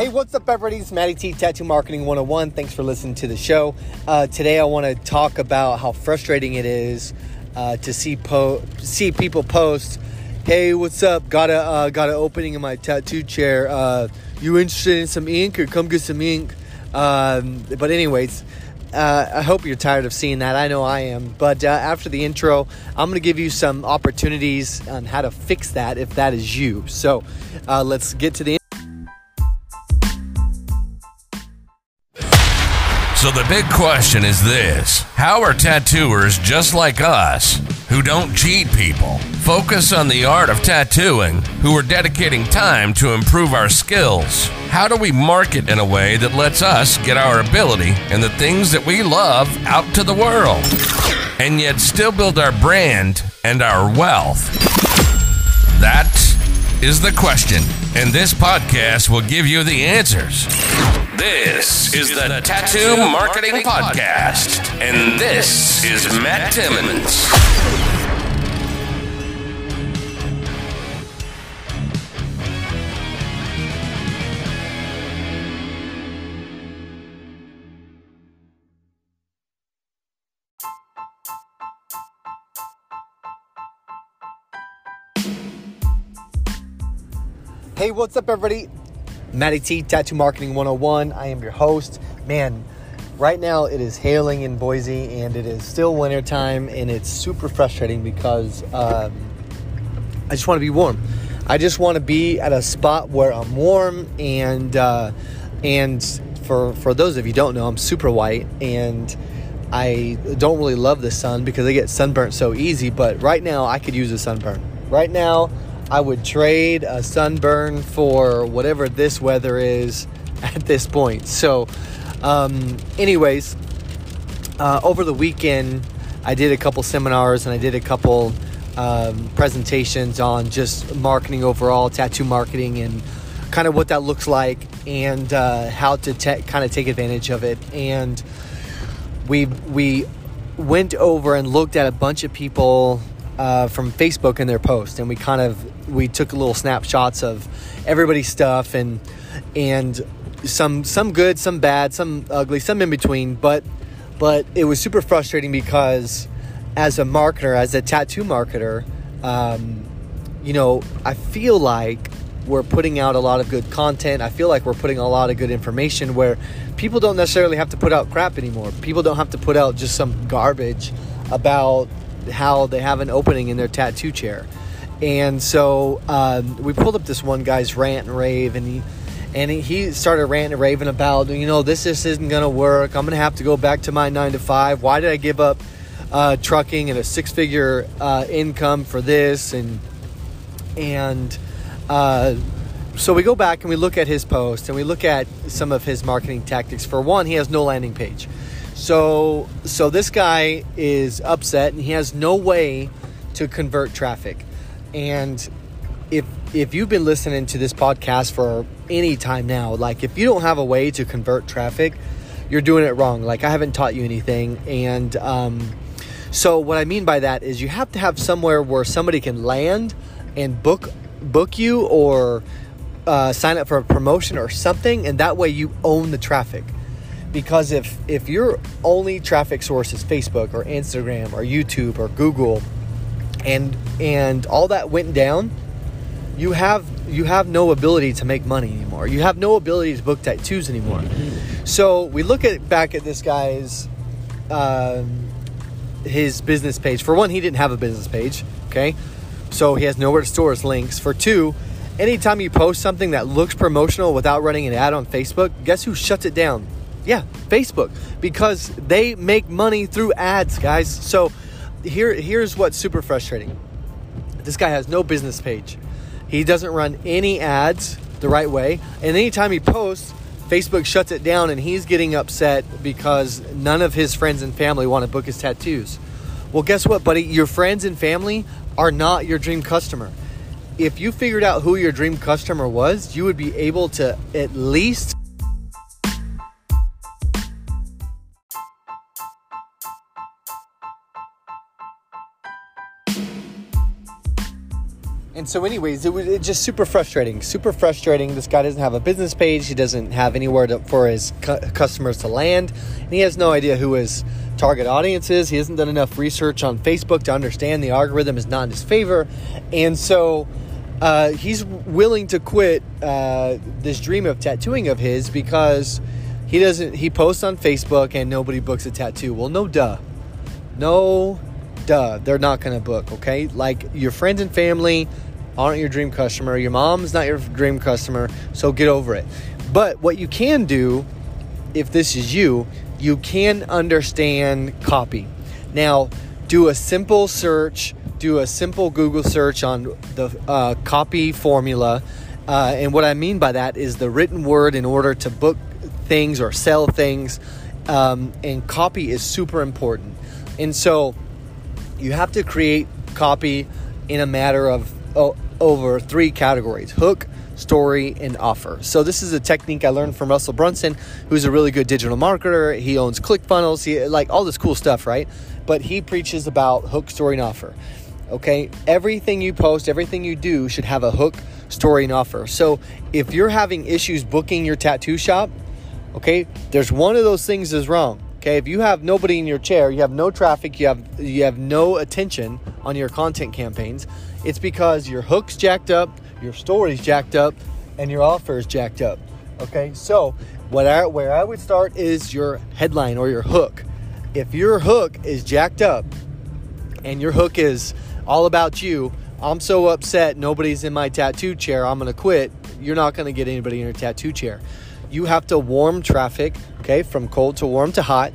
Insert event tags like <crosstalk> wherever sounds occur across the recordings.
Hey, what's up, everybody? It's Matty T, Tattoo Marketing 101. Thanks for listening to the show. Uh, today, I want to talk about how frustrating it is uh, to see po- see people post, "Hey, what's up? Got a uh, got an opening in my tattoo chair. Uh, you interested in some ink, or come get some ink?" Um, but anyways, uh, I hope you're tired of seeing that. I know I am. But uh, after the intro, I'm going to give you some opportunities on how to fix that if that is you. So let's get to the. So the big question is this How are tattooers just like us, who don't cheat people, focus on the art of tattooing, who are dedicating time to improve our skills? How do we market in a way that lets us get our ability and the things that we love out to the world? And yet still build our brand and our wealth? That is the question, and this podcast will give you the answers. This is the Tattoo Marketing Podcast, and this is Matt Timmons. Hey, what's up, everybody? Matty T, Tattoo Marketing 101. I am your host. Man, right now it is hailing in Boise and it is still winter time and it's super frustrating because um, I just want to be warm. I just want to be at a spot where I'm warm and uh, and for for those of you don't know, I'm super white and I don't really love the sun because I get sunburnt so easy. But right now, I could use a sunburn. Right now, I would trade a sunburn for whatever this weather is <laughs> at this point. So, um, anyways, uh, over the weekend, I did a couple seminars and I did a couple um, presentations on just marketing overall, tattoo marketing, and kind of what that looks like and uh, how to te- kind of take advantage of it. And we we went over and looked at a bunch of people uh, from Facebook and their post, and we kind of we took little snapshots of everybody's stuff and and some some good, some bad, some ugly, some in between. But but it was super frustrating because as a marketer, as a tattoo marketer, um, you know, I feel like we're putting out a lot of good content. I feel like we're putting a lot of good information where people don't necessarily have to put out crap anymore. People don't have to put out just some garbage about how they have an opening in their tattoo chair. And so um, we pulled up this one guy's rant and rave, and he and he started ranting and raving about, you know, this just isn't going to work. I'm going to have to go back to my nine to five. Why did I give up uh, trucking and a six figure uh, income for this? And and uh, so we go back and we look at his post and we look at some of his marketing tactics. For one, he has no landing page. So so this guy is upset and he has no way to convert traffic. And if if you've been listening to this podcast for any time now, like if you don't have a way to convert traffic, you're doing it wrong. Like I haven't taught you anything. And um, so what I mean by that is you have to have somewhere where somebody can land and book book you or uh, sign up for a promotion or something, and that way you own the traffic. Because if if your only traffic source is Facebook or Instagram or YouTube or Google, and and all that went down, you have you have no ability to make money anymore. You have no ability to book tattoos anymore. So we look at back at this guy's um, his business page. For one, he didn't have a business page. Okay, so he has nowhere to store his links. For two, anytime you post something that looks promotional without running an ad on Facebook, guess who shuts it down? Yeah, Facebook, because they make money through ads, guys. So here, here's what's super frustrating. This guy has no business page. He doesn't run any ads the right way, and anytime he posts, Facebook shuts it down, and he's getting upset because none of his friends and family want to book his tattoos. Well, guess what, buddy? Your friends and family are not your dream customer. If you figured out who your dream customer was, you would be able to at least And so, anyways, it was it's just super frustrating. Super frustrating. This guy doesn't have a business page. He doesn't have anywhere to, for his cu- customers to land, and he has no idea who his target audience is. He hasn't done enough research on Facebook to understand the algorithm is not in his favor, and so uh, he's willing to quit uh, this dream of tattooing of his because he doesn't. He posts on Facebook and nobody books a tattoo. Well, no, duh, no duh, they're not to book, okay? Like your friends and family aren't your dream customer. Your mom's not your dream customer, so get over it. But what you can do, if this is you, you can understand copy. Now, do a simple search, do a simple Google search on the uh, copy formula. Uh, and what I mean by that is the written word in order to book things or sell things. Um, and copy is super important. And so, you have to create copy in a matter of over three categories hook, story, and offer. So, this is a technique I learned from Russell Brunson, who's a really good digital marketer. He owns ClickFunnels, he, like all this cool stuff, right? But he preaches about hook, story, and offer. Okay, everything you post, everything you do should have a hook, story, and offer. So, if you're having issues booking your tattoo shop, okay, there's one of those things is wrong Okay, if you have nobody in your chair, you have no traffic, you have you have no attention on your content campaigns, it's because your hook's jacked up, your story's jacked up, and your offer is jacked up. Okay, so what I, where I would start is your headline or your hook. If your hook is jacked up and your hook is all about you, I'm so upset nobody's in my tattoo chair, I'm gonna quit. You're not gonna get anybody in your tattoo chair you have to warm traffic, okay, from cold to warm to hot.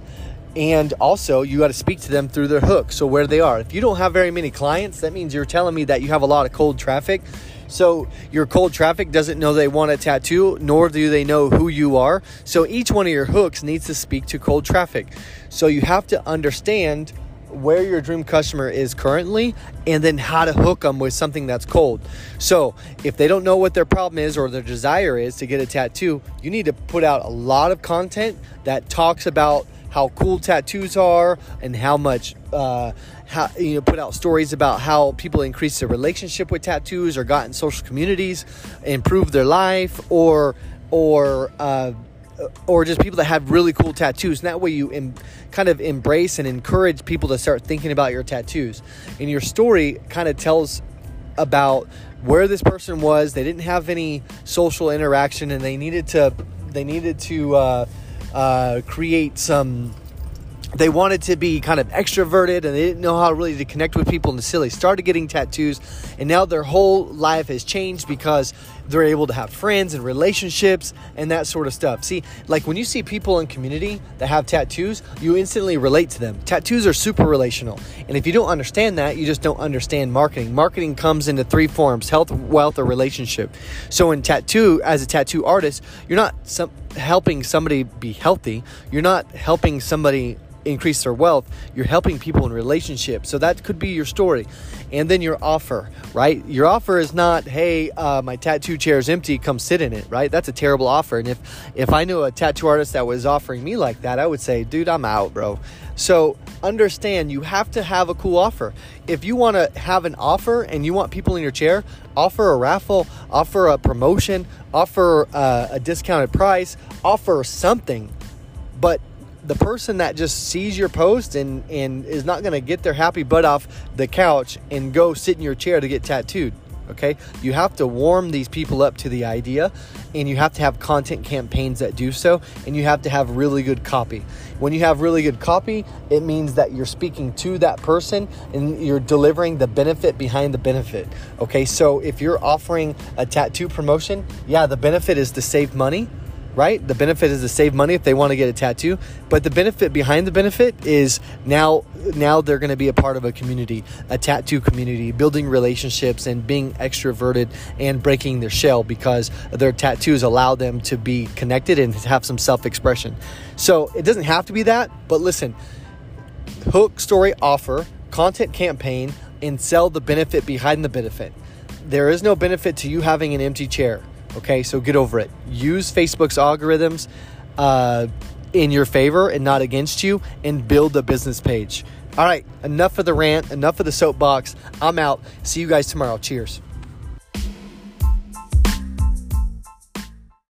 And also, you got to speak to them through their hook. So, where they are. If you don't have very many clients, that means you're telling me that you have a lot of cold traffic. So, your cold traffic doesn't know they want a tattoo, nor do they know who you are. So, each one of your hooks needs to speak to cold traffic. So, you have to understand where your dream customer is currently and then how to hook them with something that's cold. So, if they don't know what their problem is or their desire is to get a tattoo, you need to put out a lot of content that talks about how cool tattoos are and how much uh, how you know put out stories about how people increase their relationship with tattoos or got in social communities improve their life or or uh, or just people that have really cool tattoos. And that way you em- kind of embrace and encourage people to start thinking about your tattoos. And your story kind of tells about where this person was. They didn't have any social interaction, and they needed to they needed to uh, uh, create some they wanted to be kind of extroverted and they didn't know how really to connect with people until they started getting tattoos and now their whole life has changed because they're able to have friends and relationships and that sort of stuff. See like when you see people in community that have tattoos you instantly relate to them. Tattoos are super relational and if you don't understand that you just don't understand marketing. Marketing comes into three forms health wealth or relationship. So in tattoo as a tattoo artist you're not some, helping somebody be healthy. You're not helping somebody increase their wealth, you're helping people in relationships. So that could be your story. And then your offer, right? Your offer is not, hey, uh, my tattoo chair is empty, come sit in it, right? That's a terrible offer. And if if I knew a tattoo artist that was offering me like that, I would say, dude, I'm out, bro. So understand you have to have a cool offer. If you want to have an offer and you want people in your chair, offer a raffle, offer a promotion, offer uh, a discounted price, offer something. But the person that just sees your post and, and is not going to get their happy butt off the couch and go sit in your chair to get tattooed. Okay, you have to warm these people up to the idea, and you have to have content campaigns that do so, and you have to have really good copy. When you have really good copy, it means that you're speaking to that person and you're delivering the benefit behind the benefit. Okay, so if you're offering a tattoo promotion, yeah, the benefit is to save money right? The benefit is to save money if they want to get a tattoo, but the benefit behind the benefit is now now they're going to be a part of a community, a tattoo community, building relationships and being extroverted and breaking their shell because their tattoos allow them to be connected and have some self-expression. So, it doesn't have to be that, but listen, hook story offer, content campaign and sell the benefit behind the benefit. There is no benefit to you having an empty chair Okay, so get over it. Use Facebook's algorithms uh, in your favor and not against you, and build a business page. All right, enough of the rant, enough of the soapbox. I'm out. See you guys tomorrow. Cheers.